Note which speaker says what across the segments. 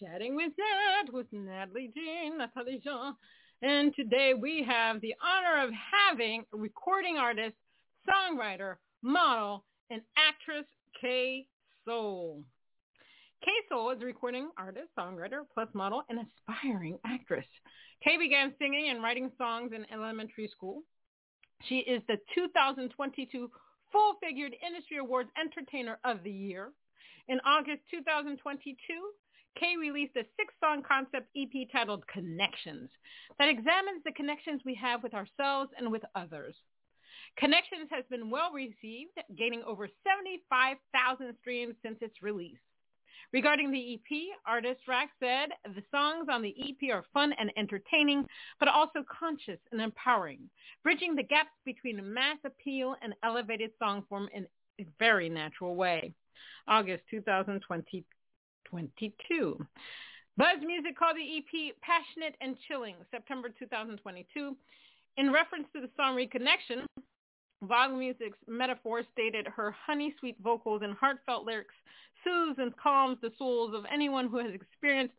Speaker 1: Chatting with Nat with Natalie Jean, Natalie Jean. And today we have the honor of having recording artist, songwriter, model, and actress Kay Soul. Kay Soul is a recording artist, songwriter, plus model, and aspiring actress. Kay began singing and writing songs in elementary school. She is the 2022 Full Figured Industry Awards Entertainer of the Year. In August 2022, Kay released a six-song concept EP titled Connections that examines the connections we have with ourselves and with others. Connections has been well received, gaining over 75,000 streams since its release. Regarding the EP, ArtistRack said the songs on the EP are fun and entertaining, but also conscious and empowering, bridging the gaps between mass appeal and elevated song form in a very natural way. August 2022. Buzz Music called the EP Passionate and Chilling, September 2022. In reference to the song Reconnection, blog Music's metaphor stated her honey sweet vocals and heartfelt lyrics soothes and calms the souls of anyone who has experienced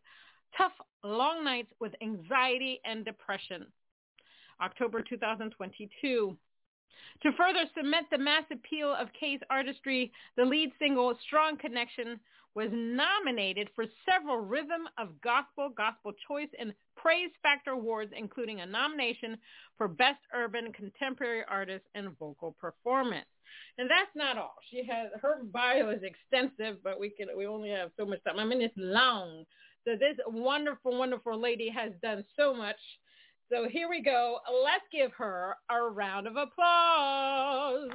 Speaker 1: tough, long nights with anxiety and depression. October 2022. To further cement the mass appeal of Kay's artistry, the lead single Strong Connection was nominated for several Rhythm of Gospel, Gospel Choice, and Prayze Factor Awards, including a nomination for Best Urban Contemporary Artist and Vocal Performance. And that's not all. She has her bio is extensive, but we can we only have so much time. I mean, it's long. So this wonderful, wonderful lady has done so much. So here we go. Let's give her a round of applause.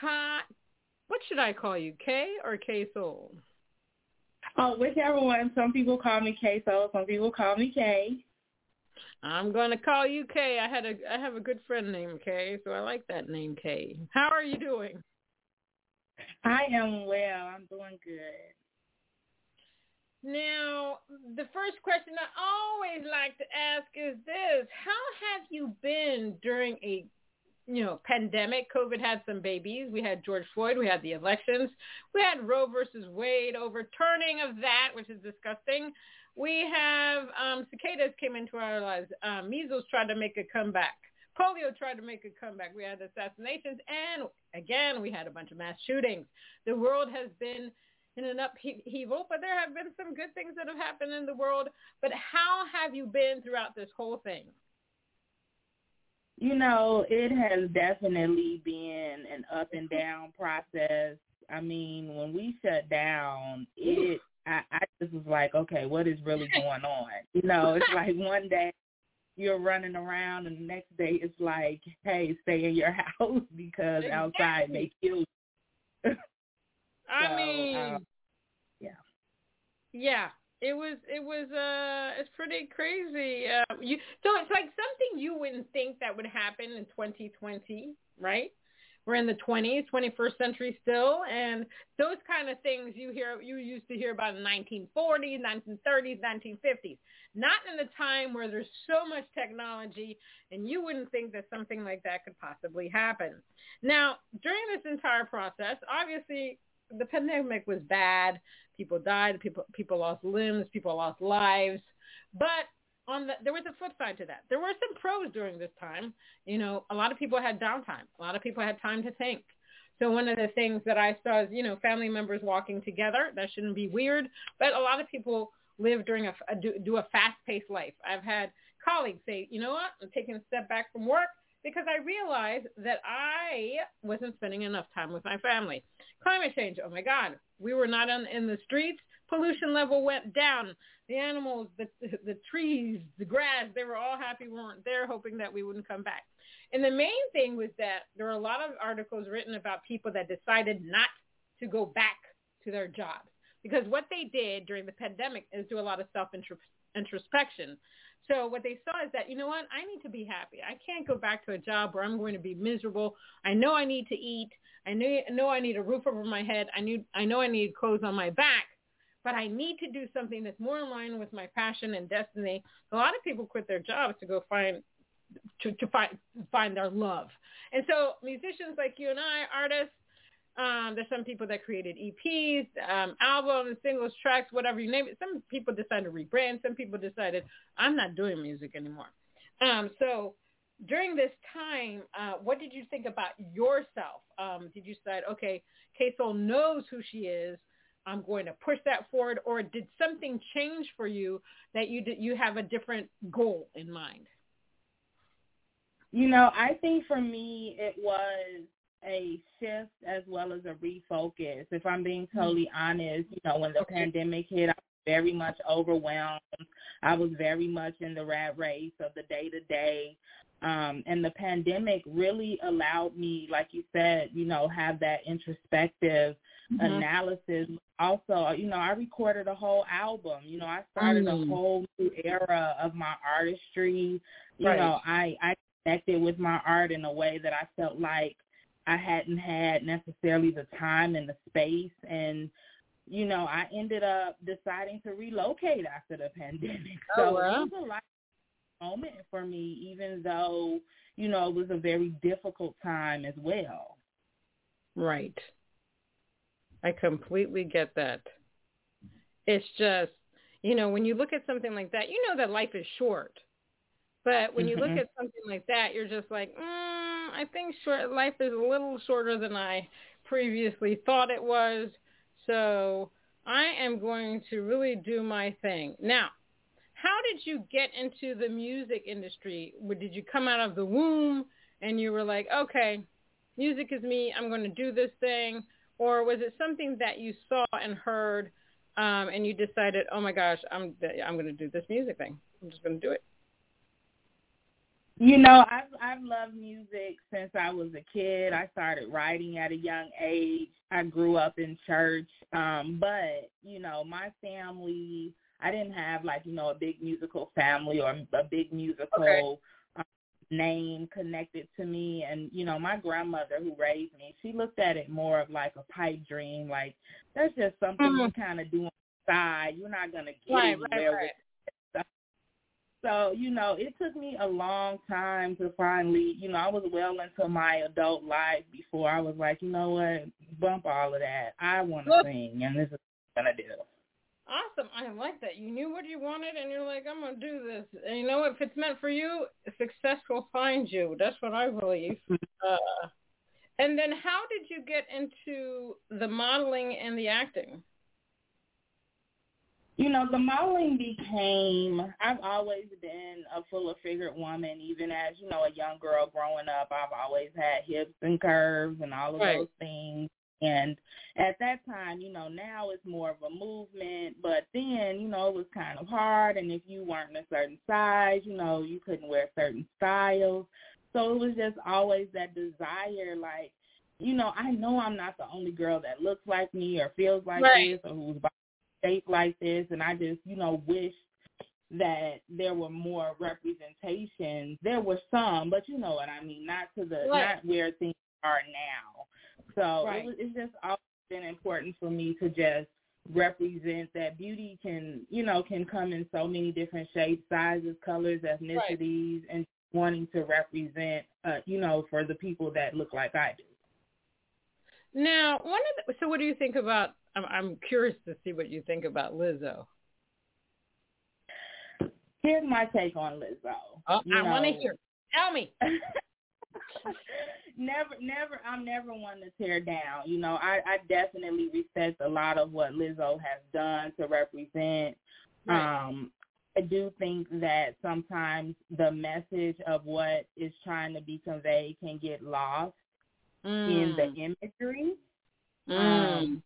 Speaker 1: Hi. What should I call you, Kay or Kay Soul?
Speaker 2: Oh, whichever one. Some people call me Kay Soul. Some people call me Kay.
Speaker 1: I'm gonna call you Kay. I had a I have a good friend named Kay, so I like that name Kay. How are you doing?
Speaker 2: I am well. I'm doing good.
Speaker 1: Now, the first question I always like to ask is this. How have you been during a you know, pandemic. COVID had some babies. We had George Floyd. We had the elections. We had Roe versus Wade overturning of that, which is disgusting. We have um, cicadas came into our lives. Um, measles tried to make a comeback. Polio tried to make a comeback. We had assassinations, and again, we had a bunch of mass shootings. The world has been in an upheaval, but there have been some good things that have happened in the world. But how have you been throughout this whole thing?
Speaker 2: You know, it has definitely been an up and down process. I mean, when we shut down, it I, I just was like, okay, what is really going on? You know, it's like one day you're running around and the next day it's like, hey, stay in your house because outside may kill you.
Speaker 1: I so, mean,
Speaker 2: yeah,
Speaker 1: yeah. It was it was uh it's pretty crazy. Uh, you so it's like something you wouldn't think that would happen in 2020, right? We're in the 20s, 21st century still, and those kind of things you hear you used to hear about in 1940s, 1930s, 1950s. Not in the time where there's so much technology, and you wouldn't think that something like that could possibly happen. Now, during this entire process, obviously the pandemic was bad. People died. People people lost limbs. People lost lives. But on the there was a flip side to that. There were some pros during this time. You know, a lot of people had downtime. A lot of people had time to think. So one of the things that I saw is, you know, family members walking together. That shouldn't be weird. But a lot of people live during a, a do, do a fast-paced life. I've had colleagues say, you know what, I'm taking a step back from work because I realized that I wasn't spending enough time with my family. Climate change, oh my God, we were not on, in the streets pollution level went down. The animals, the the trees, the grass, they were all happy we weren't there, hoping that we wouldn't come back. And the main thing was that there were a lot of articles written about people that decided not to go back to their jobs because what they did during the pandemic is do a lot of self introspection. So what they saw is that, you know what, I need to be happy. I can't go back to a job where I'm going to be miserable. I know I need to eat. I know I need a roof over my head. I need, I know I need clothes on my back, but I need to do something that's more in line with my passion and destiny. A lot of people quit their jobs to go find, to, to find, find their love. And so musicians like you and I, artists, um, there's some people that created EPs, um, albums, singles, tracks, whatever you name it. Some people decided to rebrand. Some people decided, I'm not doing music anymore. Um, so during this time, uh, what did you think about yourself? Um, did you decide, okay, Kay-Soul knows who she is. I'm going to push that forward, or did something change for you that you did, you have a different goal in mind?
Speaker 2: You know, I think for me it was a shift as well as a refocus. If I'm being mm-hmm. totally honest, you know, when the okay. pandemic hit, I was very much overwhelmed. I was very much in the rat race of the day to day. Um, and the pandemic really allowed me, like you said, you know, have that introspective mm-hmm. analysis. Also, you know, I recorded a whole album. You know, I started mm. a whole new era of my artistry. You right. know, I I connected with my art in a way that I felt like I hadn't had necessarily the time and the space and you know, I ended up deciding to relocate after the pandemic.
Speaker 1: Oh, so well.
Speaker 2: it was a lot moment for me, even though, you know, it was a very difficult time as well.
Speaker 1: Right. I completely get that. It's just, you know, when you look at something like that, you know that life is short. But when you mm-hmm. look at something like that, you're just like, mm, I think short life is a little shorter than I previously thought it was. So I am going to really do my thing. Now, how did you get into the music industry? Did you come out of the womb and you were like, okay, music is me. I'm going to do this thing. Or was it something that you saw and heard um, and you decided, oh my gosh, I'm, I'm going to do this music thing. I'm just going to do it.
Speaker 2: You know, I've I've loved music since I was a kid. I started writing at a young age. I grew up in church. Um, but, you know, my family I didn't have like, you know, a big musical family or a big musical okay. Name connected to me and, you know, my grandmother who raised me, she looked at it more of like a pipe dream, like that's just something mm-hmm. you kind of do on the side. You're not gonna get
Speaker 1: right,
Speaker 2: anywhere
Speaker 1: right, right.
Speaker 2: So, you know, it took me a long time to finally, you know, I was well into my adult life before I was like, you know what, bump all of that. I want to sing, and this is what I'm going to do.
Speaker 1: Awesome. I like that. You knew what you wanted, and you're like, I'm going to do this. And you know? If it's meant for you, success will find you. That's what I believe. uh, and then how did you get into the modeling and the acting?
Speaker 2: you know, the modeling became, I've always been a fuller figured woman, even as, you know, a young girl growing up. I've always had hips and curves and all of right. those things. And at that time, you know, now it's more of a movement, but then, you know, it was kind of hard. And if you weren't a certain size, you know, you couldn't wear certain styles. So it was just always that desire, like, you know, I know I'm not the only girl that looks like me or feels like
Speaker 1: right.
Speaker 2: this or whose state like this, and I just, you know, wish that there were more representations. There were some, but you know what I mean, not to the
Speaker 1: right.
Speaker 2: not where things are now. So
Speaker 1: right.
Speaker 2: it was, it's just always been important for me to just represent that beauty can, you know, can come in so many different shapes, sizes, colors, ethnicities,
Speaker 1: right.
Speaker 2: and wanting to represent, uh, you know, for the people that look like I do.
Speaker 1: Now, one of the, so what do you think about I'm, I'm curious to see what you think about Lizzo.
Speaker 2: Here's my take on Lizzo.
Speaker 1: Oh, I want to hear. Tell me.
Speaker 2: never, never. I'm never one to tear down. You know, I, I definitely respect a lot of what Lizzo has done to represent.
Speaker 1: Right.
Speaker 2: Um, I do think that sometimes the message of what is trying to be conveyed can get lost
Speaker 1: mm.
Speaker 2: in the imagery.
Speaker 1: Mm.
Speaker 2: Um,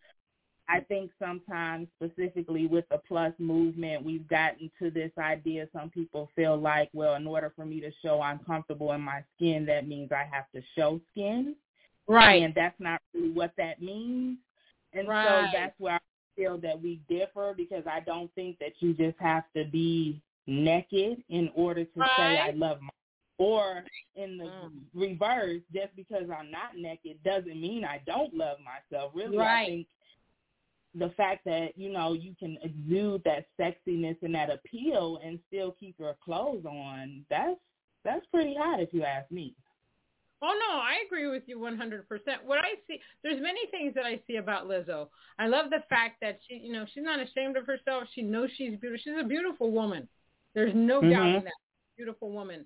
Speaker 2: I think sometimes, specifically with the plus movement, we've gotten to this idea. Some people feel like, well, in order for me to show I'm comfortable in my skin, that means I have to show skin.
Speaker 1: Right.
Speaker 2: And that's not really what that means. And
Speaker 1: right.
Speaker 2: so that's where I feel that we differ because I don't think that you just have to be naked in order to
Speaker 1: right.
Speaker 2: say I love my or in the mm. reverse, just because I'm not naked doesn't mean I don't love myself. Really,
Speaker 1: right.
Speaker 2: I think the fact that you know you can exude that sexiness and that appeal and still keep your clothes on that's that's pretty hot if you ask me.
Speaker 1: Oh no i agree with you 100% what i see there's many things that i see about lizzo. I love the fact that she you know she's not ashamed of herself. She knows she's beautiful. She's a beautiful woman. There's no
Speaker 2: mm-hmm.
Speaker 1: doubt in that. Beautiful woman.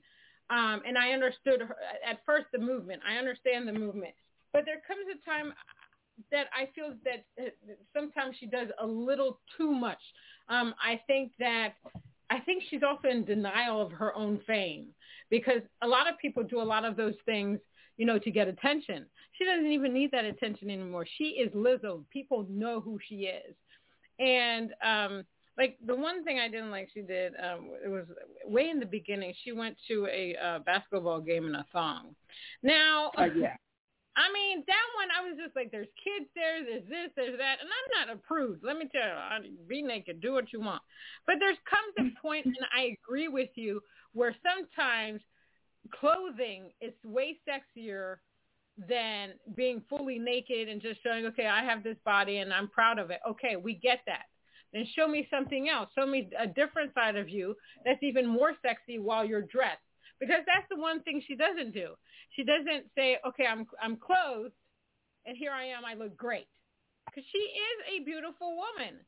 Speaker 1: Um and i understood her at first the movement. I understand the movement. But there comes a time that I feel that uh, sometimes she does a little too much. Um, I think that I think she's also in denial of her own fame because a lot of people do a lot of those things, you know, to get attention. She doesn't even need that attention anymore. She is Lizzo. People know who she is. And um, like the one thing I didn't like she did, um, it was way in the beginning. She went to a uh, basketball game in a thong. Now,
Speaker 2: uh, yeah.
Speaker 1: I mean, that one, I was just like, there's kids there, there's this, there's that, and I'm not a prude. Let me tell you, be naked, do what you want. But there's comes a point, and I agree with you, where sometimes clothing is way sexier than being fully naked and just showing, okay, I have this body and I'm proud of it. Okay, we get that. Then show me something else. Show me a different side of you that's even more sexy while you're dressed because that's the one thing she doesn't do. She doesn't say, "Okay, I'm I'm clothed, and here I am. I look great," because she is a beautiful woman,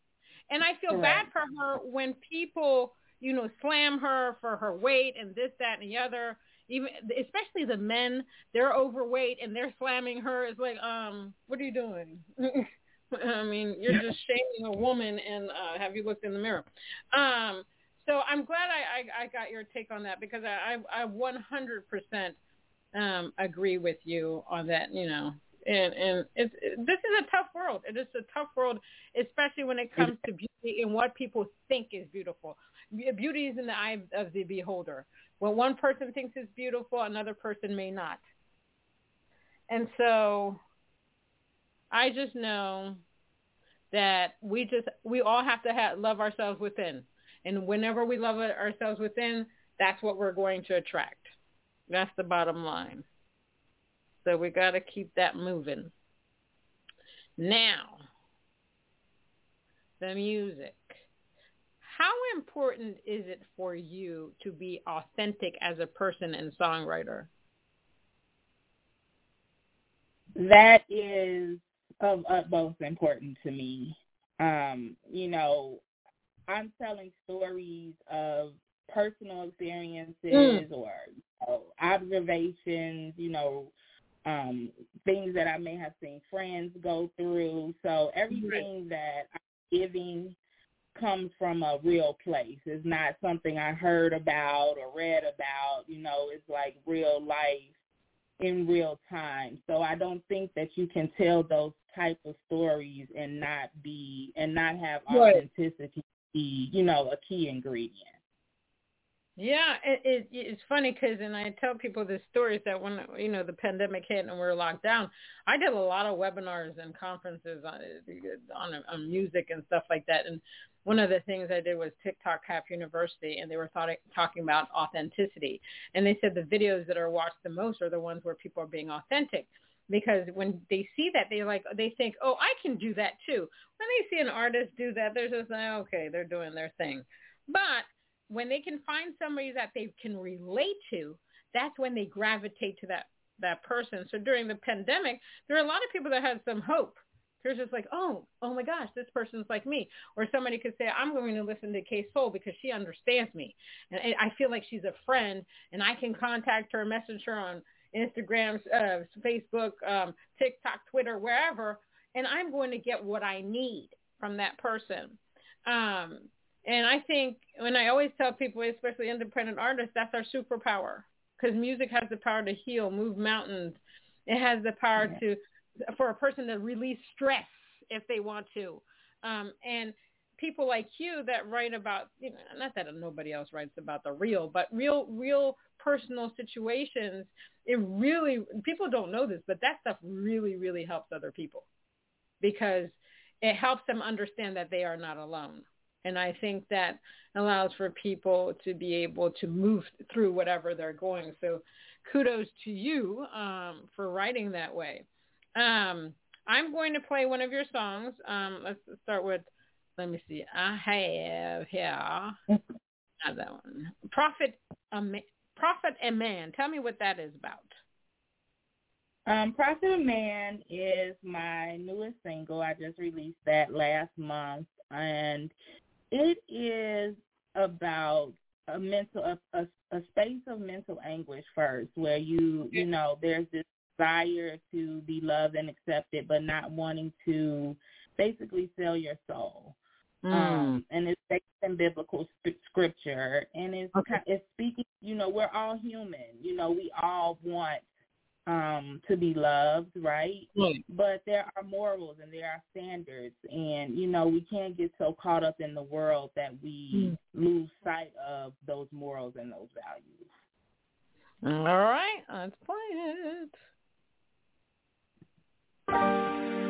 Speaker 1: and I feel
Speaker 2: right.
Speaker 1: bad for her when people, you know, slam her for her weight and this, that, and the other. Even especially the men, they're overweight and they're slamming her. It's like, um, what are you doing? I mean, you're just shaming a woman, and uh, have you looked in the mirror? Um, so I'm glad I, I, I got your take on that because I, I, I 100% um, agree with you on that, you know. And, and it's, it, this is a tough world. It is a tough world, especially when it comes to beauty and what people think is beautiful. Beauty is in the eye of the beholder. When one person thinks it's beautiful, another person may not. And so I just know that we just we all have to have, love ourselves within and whenever we love ourselves within, that's what we're going to attract. That's the bottom line. So we got to keep that moving. Now, the music. How important is it for you to be authentic as a person and songwriter?
Speaker 2: That is of utmost importance to me. Um, you know, I'm telling stories of personal experiences mm. or you know, observations, you know, um, things that I may have seen friends go through. So everything that I'm giving comes from a real place. It's not something I heard about or read about. You know, it's like real life in real time. So I don't think that you can tell those type of stories and not be and not have authenticity you know, a key ingredient.
Speaker 1: Yeah, it, it it's funny because, and I tell people the stories that when you know the pandemic hit and we were locked down, I did a lot of webinars and conferences on on, on music and stuff like that. And one of the things I did was TikTok Half University, and they were thought, talking about authenticity. And they said the videos that are watched the most are the ones where people are being authentic because when they see that they like they think oh i can do that too. When they see an artist do that they're just like okay they're doing their thing. But when they can find somebody that they can relate to that's when they gravitate to that that person. So during the pandemic there are a lot of people that had some hope. They're just like oh oh my gosh this person's like me. Or somebody could say i'm going to listen to Kay Soul because she understands me and i feel like she's a friend and i can contact her message her on Instagram, uh, Facebook, um, TikTok, Twitter, wherever, and I'm going to get what I need from that person. Um, and I think when I always tell people, especially independent artists, that's our superpower because music has the power to heal, move mountains. It has the power yeah. to, for a person to release stress
Speaker 3: if they want to. Um, and people like you that write about, you know, not that nobody else writes about the real, but real, real personal situations. It really, people don't know this, but that stuff really, really helps other people because it helps them understand that they are not alone. And I think that allows for people to be able to move through whatever they're going. So kudos to you um, for writing that way. Um, I'm going to play one of your songs. Um, let's start with, let me see. I have here, another one. Prophet, um, Prophet and Man. Tell me what that is about.
Speaker 2: Um, Prophet and Man is my newest single. I just released that last month, and it is about a mental a, a, a space of mental anguish first, where you you know there's this desire to be loved and accepted, but not wanting to basically sell your soul. Mm. Um, and it's based in biblical scripture, and it's okay. it's speaking. You know, we're all human. You know, we all want um to be loved right mm. but there are morals and there are standards and you know we can't get so caught up in the world that we mm. lose sight of those morals and those values
Speaker 3: all right let's play it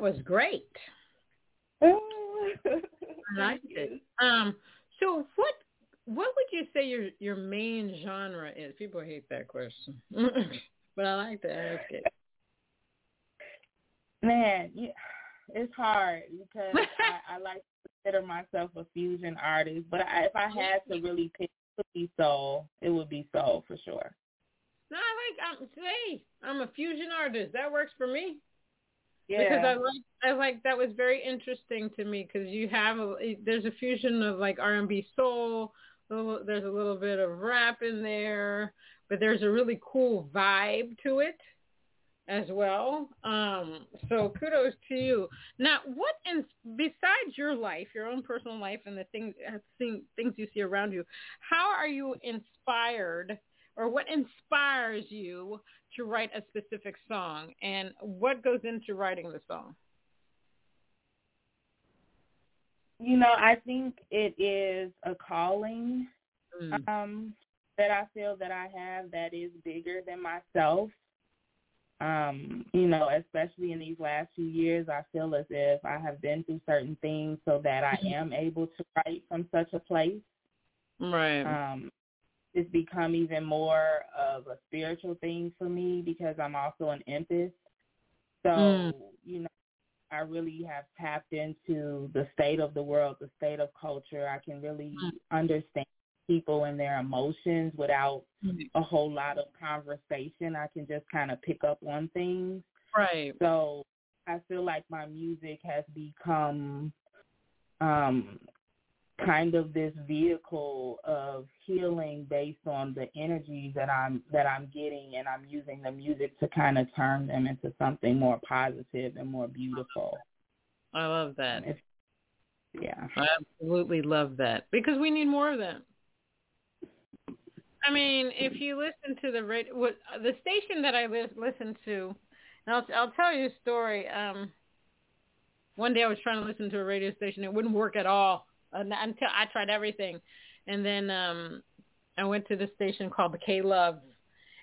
Speaker 3: was great. I liked it. Um, so what what would you say your your main genre is? People hate that question, but I like to ask it.
Speaker 2: Man, yeah, it's hard because I, I like to consider myself a fusion artist, but I, if I had to really pick, it would be soul. It would be soul for sure.
Speaker 3: No, I like. I'm say I'm a fusion artist. That works for me.
Speaker 2: Yeah.
Speaker 1: Because I like I like that was very interesting to me because you have a, there's a fusion of like R and B soul. a little, There's a little bit of rap in there, but there's a really cool vibe to it as well. Um, so kudos to you. Now, what in, besides your life, your own personal life, and the things things you see around you, how are you inspired, or what inspires you to write a specific song, and what goes into writing the song?
Speaker 2: You know, I think it is a calling
Speaker 1: Mm.
Speaker 2: um, that I feel that I have that is bigger than myself. Um, you know, especially in these last few years, I feel as if I have been through certain things so that I am able to write from such a place.
Speaker 1: Right.
Speaker 2: Um, it's become even more of a spiritual thing for me because I'm also an empath. So,
Speaker 1: Mm.
Speaker 2: you know, I really have tapped into the state of the world, the state of culture. I can really
Speaker 1: Mm.
Speaker 2: understand people and their emotions without
Speaker 1: Mm.
Speaker 2: a whole lot of conversation. I can just kind of pick up on things.
Speaker 1: Right.
Speaker 2: So I feel like my music has become um kind of this vehicle of healing based on the energies that I'm that I'm getting and I'm using the music to kind of turn them into something more positive and more beautiful.
Speaker 1: I love that.
Speaker 2: If, yeah.
Speaker 1: I absolutely love that because we need more of them. I mean, if you listen to the radio, what the station that I li- listen to, and I'll I'll tell you a story. Um, one day I was trying to listen to a radio station, it wouldn't work at all until I tried everything, and then um, I went to the station called the K Love,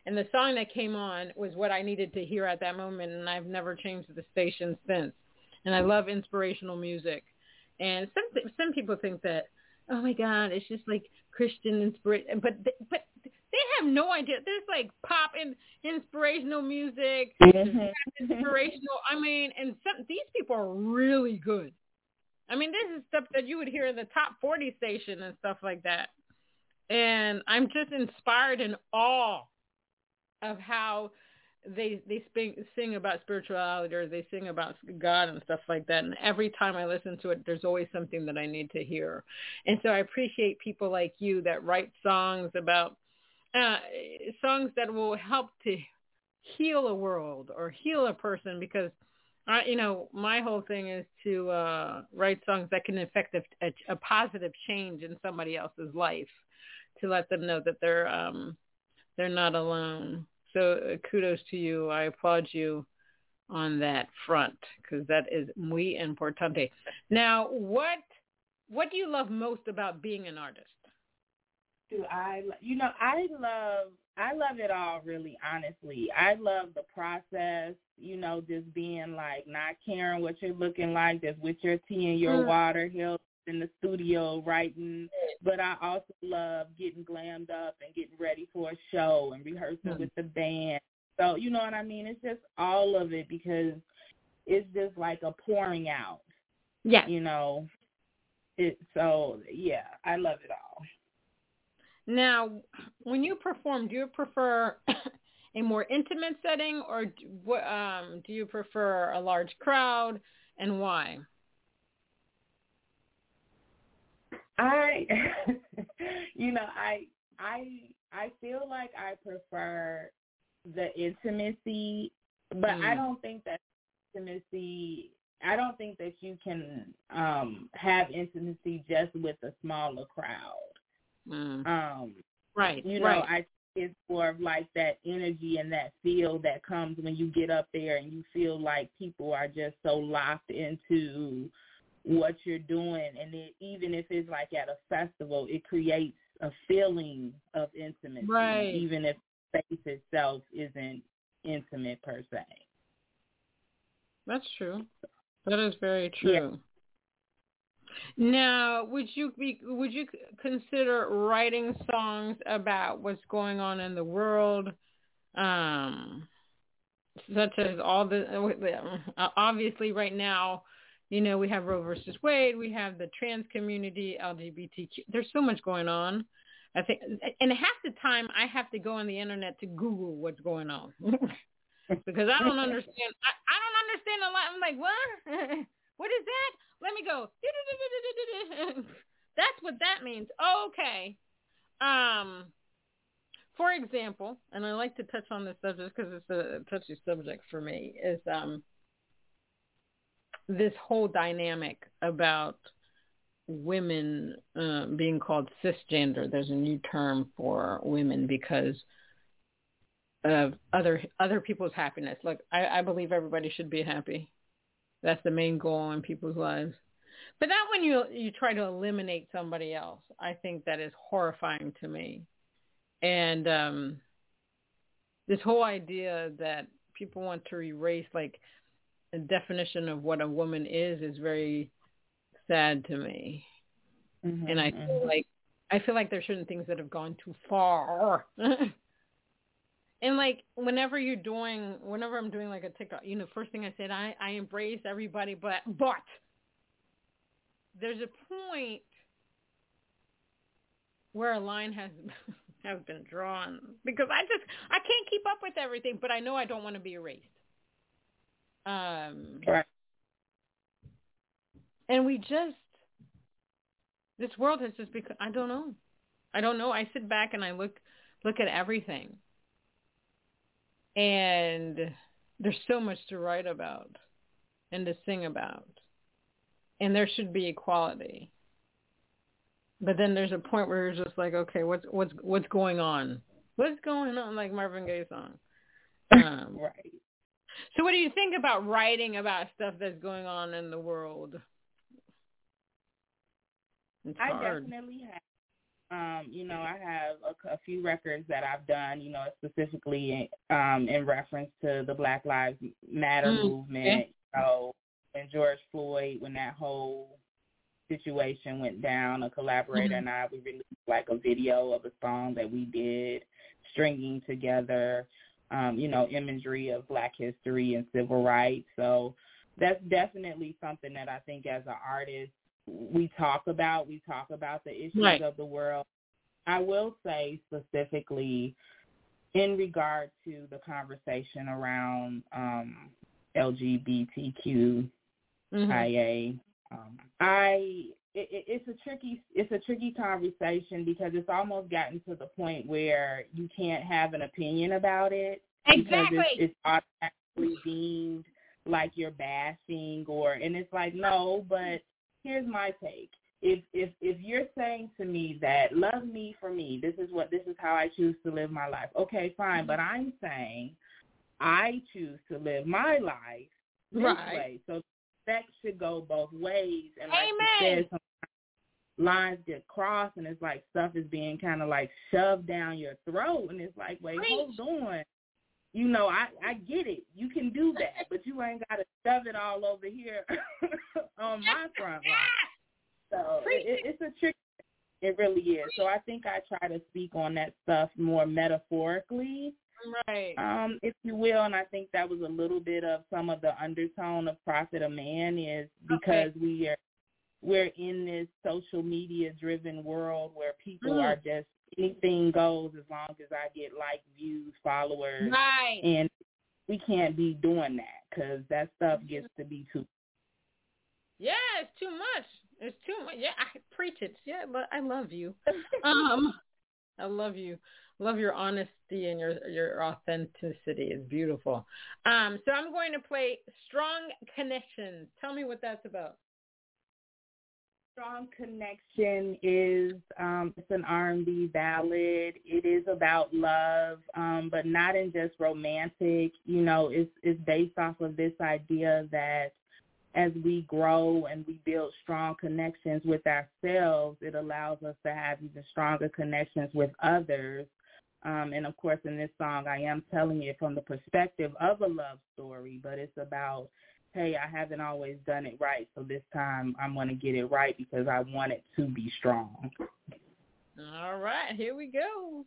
Speaker 1: and the song that came on was what I needed to hear at that moment, and I've never changed the station since. And I love inspirational music, and some some people think that oh my god, it's just like Christian inspiration, but but they have no idea. There's like pop and inspirational music,
Speaker 2: Mhm.
Speaker 1: inspirational. I mean, and some these people are really good. I mean, this is stuff that you would hear in the top 40 station and stuff like that. And I'm just inspired in awe of how they they sing, sing about spirituality or they sing about God and stuff like that. And every time I listen to it, there's always something that I need to hear. And so I appreciate people like you that write songs about uh, songs that will help to heal a world or heal a person because I, you know, my whole thing is to uh, write songs that can affect a, a, a positive change in somebody else's life, to let them know that they're um, they're not alone. So uh, kudos to you. I applaud you on that front because that is muy importante. Now, what what do you love most about being an artist?
Speaker 2: Do I? You know, I love I love it all. Really, honestly, I love the process. You know, just being like not caring what you're looking like, just with your tea and your
Speaker 1: Mm.
Speaker 2: water, hill in the studio writing. But I also love getting glammed up and getting ready for a show and rehearsing
Speaker 1: Mm.
Speaker 2: with the band. So you know what I mean? It's just all of it because it's just like a pouring out.
Speaker 1: Yeah.
Speaker 2: You know. It so yeah, I love it all.
Speaker 1: Now, when you perform, do you prefer a more intimate setting, or do, um, do you prefer a large crowd, and why?
Speaker 2: I, you know, I, I, I feel like I prefer the intimacy, but I
Speaker 1: Mm.
Speaker 2: don't think that intimacy. I don't think that you can um have intimacy just with a smaller crowd.
Speaker 1: Mm.
Speaker 2: Um,
Speaker 1: Right.
Speaker 2: you know,
Speaker 1: right.
Speaker 2: I it's more of like that energy and that feel that comes when you get up there and you feel like people are just so locked into what you're doing and it, even if it's like at a festival it creates a feeling of intimacy
Speaker 1: Right.
Speaker 2: even if space itself isn't intimate per se
Speaker 1: That's true. That is very true. Now, would you be would you consider writing songs about what's going on in the world, um, such as all the obviously right now, you know, we have Roe versus Wade, we have the trans community, LGBTQ. There's so much going on. I think, and half the time I have to go on the internet to Google what's going on because I don't understand. I, I don't understand a lot. I'm like, what? what is that? Let me go. That's what that means. Okay. Um, for example, and I like to touch on this subject because it's a touchy subject for me, is um, this whole dynamic about women uh, being called cisgender. There's a new term for women because of other other people's happiness. Like I, I believe everybody should be happy. That's the main goal in people's lives. But not when you you try to eliminate somebody else. I think that is horrifying to me. And um this whole idea that people want to erase like a definition of what a woman is is very sad to me. Mm-hmm, and I feel mm-hmm. like I feel like there's certain things that have gone too far. and like whenever you're doing whenever I'm doing like a TikTok, you know, first thing I said I I embrace everybody but but there's a point where a line has has been drawn because I just I can't keep up with everything, but I know I don't want to be erased. Um, right. And we just this world has just become I don't know. I don't know. I sit back and I look look at everything. And there's so much to write about and to sing about and there should be equality. But then there's a point where you're just like, okay, what's what's what's going on? What's going on? Like Marvin Gaye song. Um, right. So what do you think about writing about stuff that's going on in the world?
Speaker 2: It's I hard. definitely have. Um, you know, I have a, a few records that I've done, you know, specifically um, in reference to the Black Lives Matter mm, movement. Know, when George Floyd, when that whole situation went down, a collaborator mm-hmm. and I, we released like a video of a song that we did, stringing together, um, you know, imagery of Black history and civil rights. So that's definitely something that I think as an artist we talk about. We talk about the issues right. of the world. I will say specifically in regard to the conversation around um, LGBTQ mm-hmm. Um, I it, it's a tricky it's a tricky conversation because it's almost gotten to the point where you can't have an opinion about it
Speaker 1: exactly.
Speaker 2: because it's, it's automatically deemed like you're bashing or and it's like no, but here's my take. If if if you're saying to me that love me for me, this is what this is how I choose to live my life. Okay, fine, mm-hmm. but I'm saying I choose to live my life this right. way. So respect should go both ways. And like
Speaker 1: Amen.
Speaker 2: you said, lines get crossed and it's like stuff is being kind of like shoved down your throat and it's like, wait, Preach. hold on. You know, I I get it. You can do that, but you ain't got to shove it all over here on my front line. So it, it's a trick. It really is. So I think I try to speak on that stuff more metaphorically
Speaker 1: right.
Speaker 2: um, if you will. And I think that was a little bit of some of the undertone of Prophet of Man is because okay. we are we're in this social media driven world where people mm. are just anything goes as long as I get like views, followers,
Speaker 1: right.
Speaker 2: and we can't be doing that because that stuff gets to be too.
Speaker 1: Yeah, it's too much. It's too much. Yeah, I preach it. Yeah, but I love you. um, I love you love your honesty and your your authenticity. It's beautiful. Um, so I'm going to play Strong Connections. Tell me what that's about.
Speaker 2: Strong Connection is um, it's an R&B ballad. It is about love, um, but not in just romantic. You know, it's it's based off of this idea that as we grow and we build strong connections with ourselves, it allows us to have even stronger connections with others. Um, and of course, in this song, I am telling it from the perspective of a love story, but it's about, hey, I haven't always done it right, so this time I'm going to get it right because I want it to be strong.
Speaker 1: All right, here we go.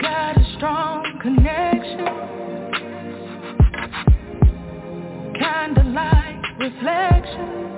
Speaker 1: Got a strong connection kind of like reflection.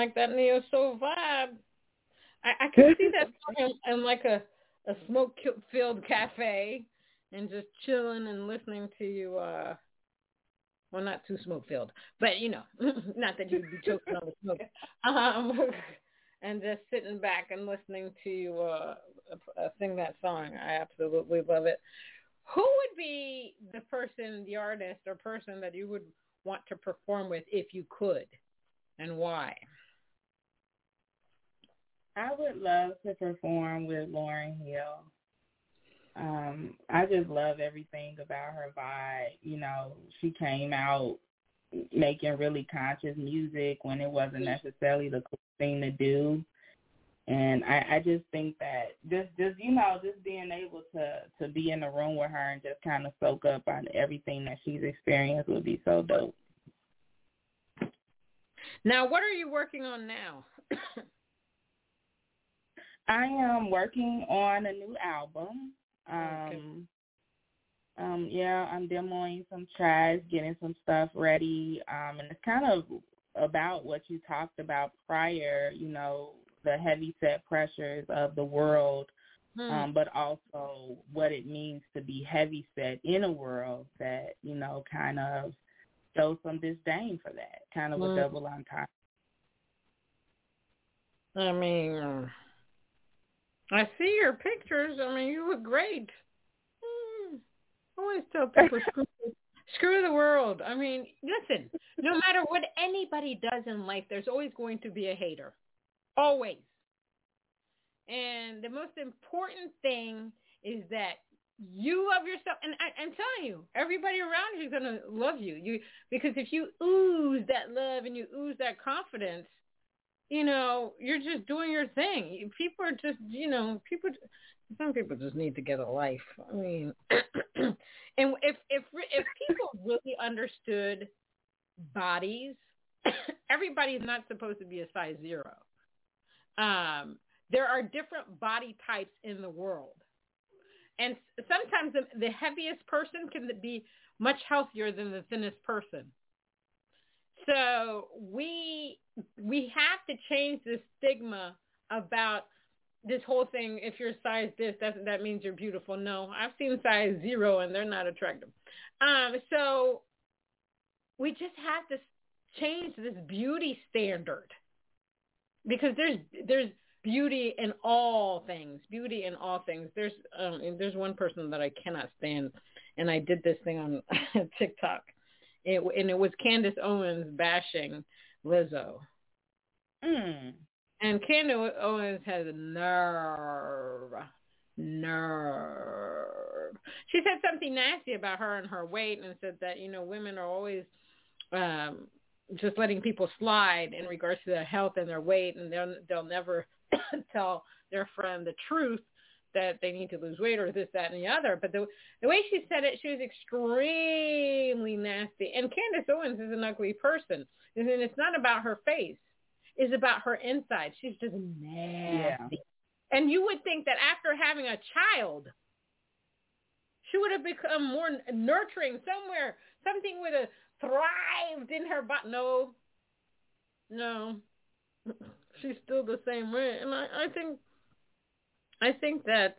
Speaker 1: like that neo soul vibe. I, I could see that song in, in like a a smoke filled cafe and just chilling and listening to you uh well not too smoke filled but you know not that you'd be choking on the smoke. Um and just sitting back and listening to you uh, uh sing that song. I absolutely love it. Who would be the person the artist or person that you would want to perform with if you could? And why
Speaker 2: I would love to perform with Lauryn Hill. Um, I just love everything about her vibe. You know, she came out making really conscious music when it wasn't necessarily the cool thing to do. And I, I just think that just just you know, just being able to to be in the room with her and just kind of soak up on everything that she's experienced would be so dope.
Speaker 1: Now, what are you working on now?
Speaker 2: I am working on a new album. Um, okay. um, yeah, I'm demoing some tracks, getting some stuff ready, um, and it's kind of about what you talked about prior. You know, the heavy set pressures of the world, hmm. um, but also what it means to be heavy set in a world that you know kind of shows some disdain for that, kind of hmm. a double entendre.
Speaker 1: I mean, I see your pictures. I mean, you look great. Hmm. I always tell people screw, screw the world. I mean, listen, no matter what anybody does in life, there's always going to be a hater. Always. And the most important thing is that you love yourself and I, am telling you everybody around you is going to love you you because if you ooze that love and you ooze that confidence you know, you're just doing your thing. People are just, you know, people. Some people just need to get a life. I mean, and if if if people really understood bodies, everybody's not supposed to be a size zero. Um, there are different body types in the world, and sometimes the, the heaviest person can be much healthier than the thinnest person. So we we have to change the stigma about this whole thing. If you're size this, that that means you're beautiful. No, I've seen size zero and they're not attractive. Um, so we just have to change this beauty standard because there's there's beauty in all things. Beauty in all things. There's um, there's one person that I cannot stand, and I did this thing on TikTok, it, and it was Candace Owens bashing Lizzo.
Speaker 2: Mm.
Speaker 1: And Candace Owens has nerve, nerve. She said something nasty about her and her weight, and said that you know women are always um, just letting people slide in regards to their health and their weight, and they'll they'll never tell their friend the truth that they need to lose weight or this, that, and the other. But the the way she said it, she was extremely nasty. And Candace Owens is an ugly person, and it's not about her face; it's about her inside. She's just nasty. Yeah. And you would think that after having a child, she would have become more nurturing somewhere, something would have thrived in her body. No, no, she's still the same way. And I, I think I think that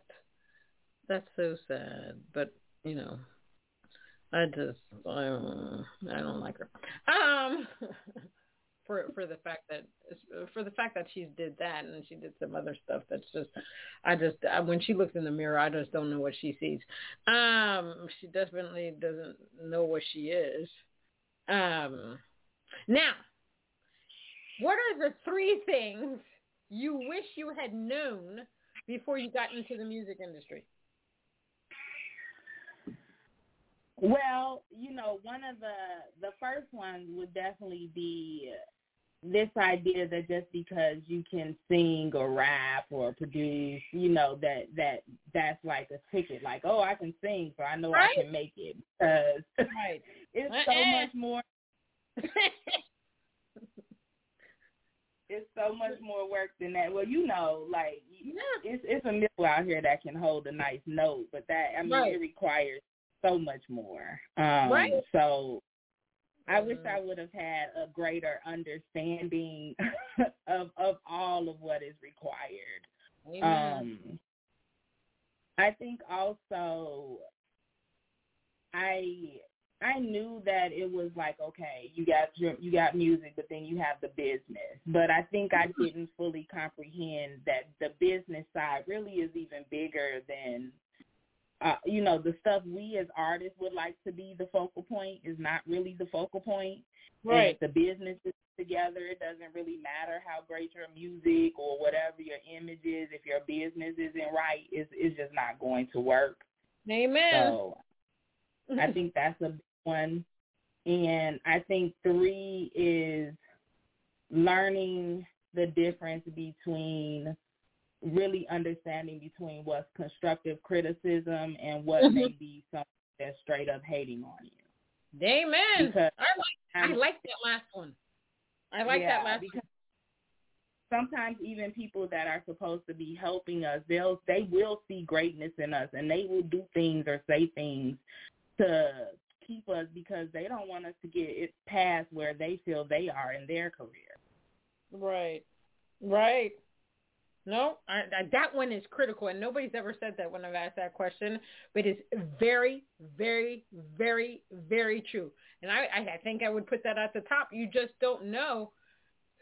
Speaker 1: that's so sad. But you know, I just I don't, I don't like her. Um, for for the fact that for the fact that she did that and she did some other stuff that's just I just I, when she looks in the mirror I just don't know what she sees. Um, she definitely doesn't know what she is. Um, now, what are the three things you wish you had known before you got into the music industry?
Speaker 2: Well, you know, one of the the first ones would definitely be this idea that just because you can sing or rap or produce, you know, that that that's like a ticket. Like, oh, I can sing, so I know
Speaker 1: right.
Speaker 2: I can make it. Because
Speaker 1: right.
Speaker 2: it's so much more. it's so much more work than that. Well, you know, like
Speaker 1: yeah.
Speaker 2: it's it's a middle out here that can hold a nice note, but that I mean,
Speaker 1: right.
Speaker 2: it requires so much more. Um,
Speaker 1: right.
Speaker 2: So I
Speaker 1: mm-hmm.
Speaker 2: wish I would have had a greater understanding of of all of what is required.
Speaker 1: Amen.
Speaker 2: Um, I think also I I knew that it was like okay, you got your, you got music, but then you have the business. But I think I didn't fully comprehend that the business side really is even bigger than uh, you know the stuff we as artists would like to be the focal point is not really the focal point.
Speaker 1: Right.
Speaker 2: And if the business is together, it doesn't really matter how great your music or whatever your image is. If your business isn't right, it's it's just not going to work.
Speaker 1: Amen.
Speaker 2: So I think that's a one. And I think three is learning the difference between really understanding between what's constructive criticism and what
Speaker 1: mm-hmm.
Speaker 2: may be something that's straight up hating on you.
Speaker 1: Amen.
Speaker 2: Because
Speaker 1: I like I like that last one. I like
Speaker 2: yeah,
Speaker 1: that last
Speaker 2: because sometimes even people that are supposed to be helping us, they'll they will see greatness in us and they will do things or say things to keep us because they don't want us to get it past where they feel they are in their career.
Speaker 1: Right. Right. No, I, I, that one is critical, and nobody's ever said that when I've asked that question, but it's very, very, very, very true. And I, I think I would put that at the top. You just don't know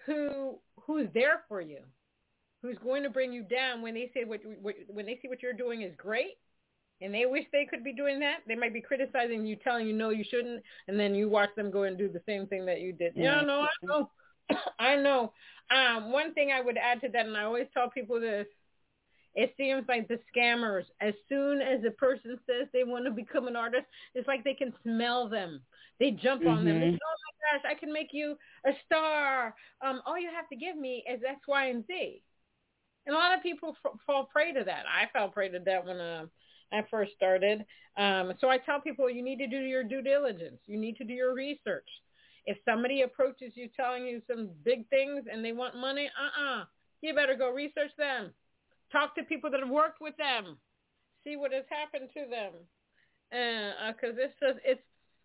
Speaker 1: who who's there for you, who's going to bring you down when they say what, what when they see what you're doing is great, and they wish they could be doing that. They might be criticizing you, telling you no, you shouldn't, and then you watch them go and do the same thing that you did. Yeah, no, I know, I know. Um, one thing I would add to that, and I always tell people this, it seems like the scammers, as soon as a person says they want to become an artist, it's like they can smell them. They jump on them. They
Speaker 2: Mhm.
Speaker 1: say, oh my gosh, I can make you a star. Um, all you have to give me is X, Y, and Z. And a lot of people f- fall prey to that. I fell prey to that when uh, I first started. Um, so I tell people you need to do your due diligence. You need to do your research. If somebody approaches you telling you some big things and they want money, uh-uh. You better go research them. Talk to people that have worked with them. see what has happened to them. Because uh, it's just it's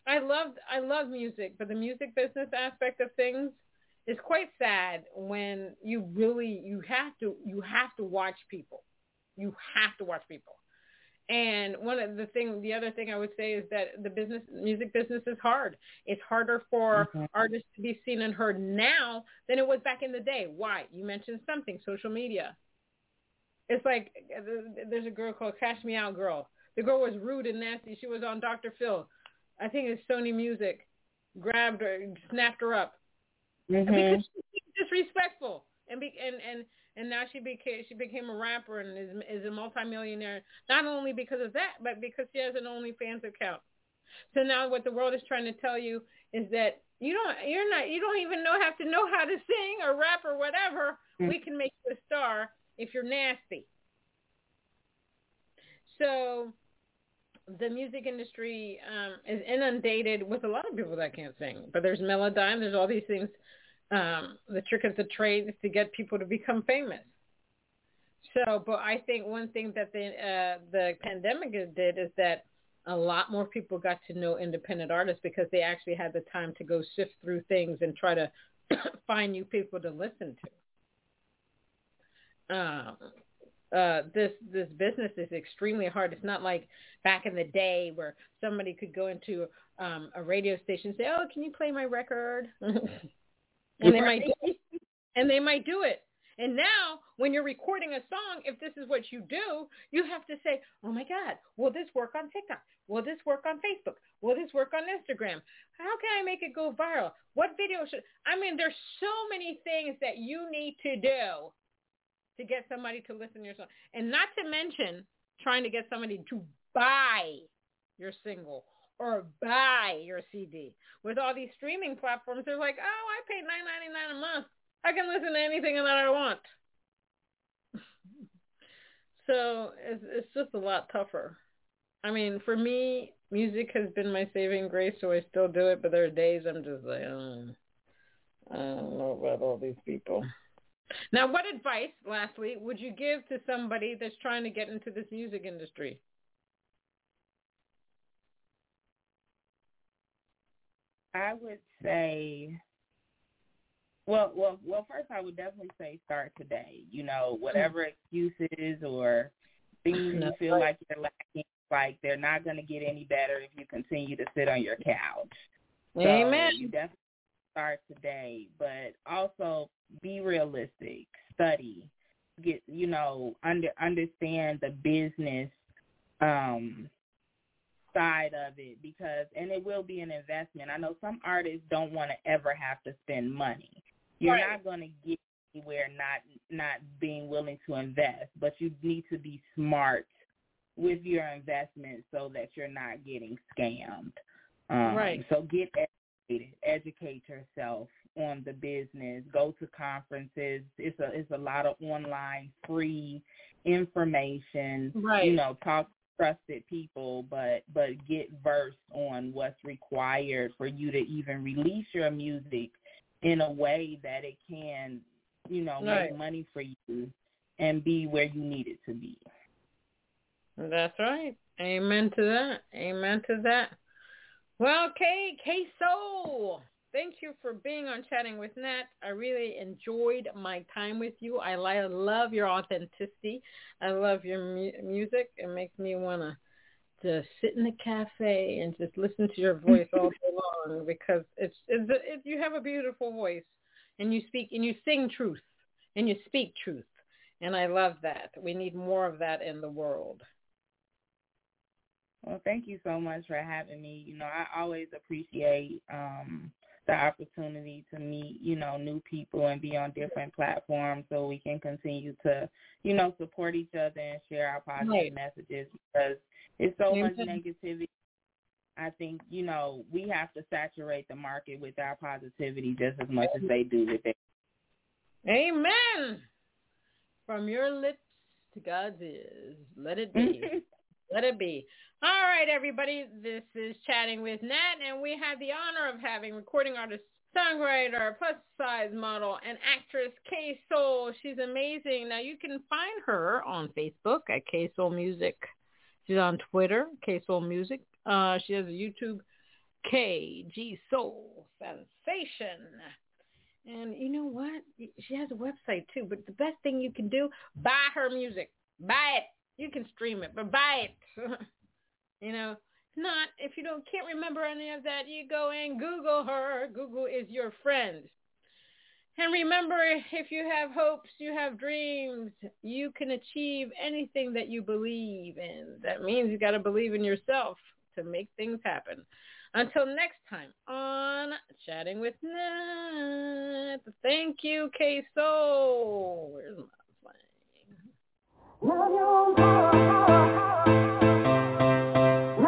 Speaker 1: I love I love music, but the music business aspect of things is quite sad when you really you have to you have to watch people. You have to watch people. And one of the thing, the other thing I would say is that the business, music business is hard. It's harder for mm-hmm. artists to be seen and heard now than it was back in the day. Why? You mentioned something, social media. It's like there's a girl called Cash Me Out Girl. The girl was rude and nasty. She was on Dr. Phil. I think it's Sony Music. Grabbed her, snapped her up
Speaker 2: mm-hmm.
Speaker 1: because she's disrespectful and be, and and and now she became she became a rapper and is is a multimillionaire. Not only because of that, but because she has an OnlyFans account. So now what the world is trying to tell you is that you don't you're not you don't even know have to know how to sing or rap or whatever. Mm-hmm. We can make you a star if you're nasty. So the music industry um, is inundated with a lot of people that can't sing. But there's Melodyne, there's all these things. Um, the trick of the trade is to get people to become famous. So, but I think one thing that the uh, the pandemic did is that a lot more people got to know independent artists because they actually had the time to go sift through things and try to find new people to listen to. Um, uh, this this business is extremely hard. It's not like back in the day where somebody could go into um, a radio station and say, "Oh, can you play my record?" and they might do it. and they might do it. And now, when you're recording a song, if this is what you do, you have to say, "Oh my God, will this work on TikTok? Will this work on Facebook? Will this work on Instagram? How can I make it go viral? What video should?" I mean, there's so many things that you need to do to get somebody to listen to your song. And not to mention trying to get somebody to buy your single or buy your CD. With all these streaming platforms, they're like, oh, I pay nine ninety nine a month. I can listen to anything that I want. so it's, it's just a lot tougher. I mean, for me, music has been my saving grace, so I still do it. But there are days I'm just like, oh, I don't know about all these people. Now, what advice, lastly, would you give to somebody that's trying to get into this music industry?
Speaker 2: I would say, well, well, well. First, I would definitely say start today. You know, whatever excuses or things you feel like you're lacking, like they're not going to get any better if you continue to sit on your couch.
Speaker 1: Amen.
Speaker 2: You definitely start today, but also be realistic, study, get you know under understand the business um side of it because and it will be an investment. I know some artists don't want to ever have to spend money. You're right. not going to get anywhere not not being willing to invest, but you need to be smart with your investment so that you're not getting scammed. Um,
Speaker 1: right.
Speaker 2: So get educated, educate yourself on the business. Go to conferences. It's a it's a lot of online free information.
Speaker 1: Right.
Speaker 2: You know, talk trusted people, but but get versed on what's required for you to even release your music in a way that it can, you know,
Speaker 1: right.
Speaker 2: make money for you and be where you need it to be.
Speaker 1: That's right. Amen to that. Amen to that. Well, Kay, K Soul, thank you for being on Chatting with Nat. I really enjoyed my time with you. I love your authenticity. I love your mu- music. It makes me want to to sit in a cafe and just listen to your voice all day long because it's, it's, it's you have a beautiful voice and you speak and you sing truth and you speak truth and I love that. We need more of that in the world.
Speaker 2: Well, thank you so much for having me. You know, I always appreciate um the opportunity to meet, you know, new people and be on different platforms so we can continue to, you know, support each other and share our positive right. messages because it's so much negativity. I think, you know, we have to saturate the market with our positivity just as much as they do with it.
Speaker 1: Amen. From your lips to God's ears. Let it be. Let it be. All right, everybody. This is Chatting with Nat, and we have the honor of having recording artist, songwriter, plus size model, and actress Kay Soul. She's amazing. Now you can find her on Facebook at Kay Soul Music She's on Twitter, Kay Soul Music. Uh, she has a YouTube, KG Soul Sensation. And you know what? She has a website too. But the best thing you can do, buy her music. Buy it. You can stream it, but buy it. you know, not if you don't can't remember any of that, you go and Google her. Google is your friend. And remember, if you have hopes, you have dreams, you can achieve anything that you believe in. That means you got to believe in yourself to make things happen. Until next time on Chatting with Nat. Thank you, Kay-Soul. Where's my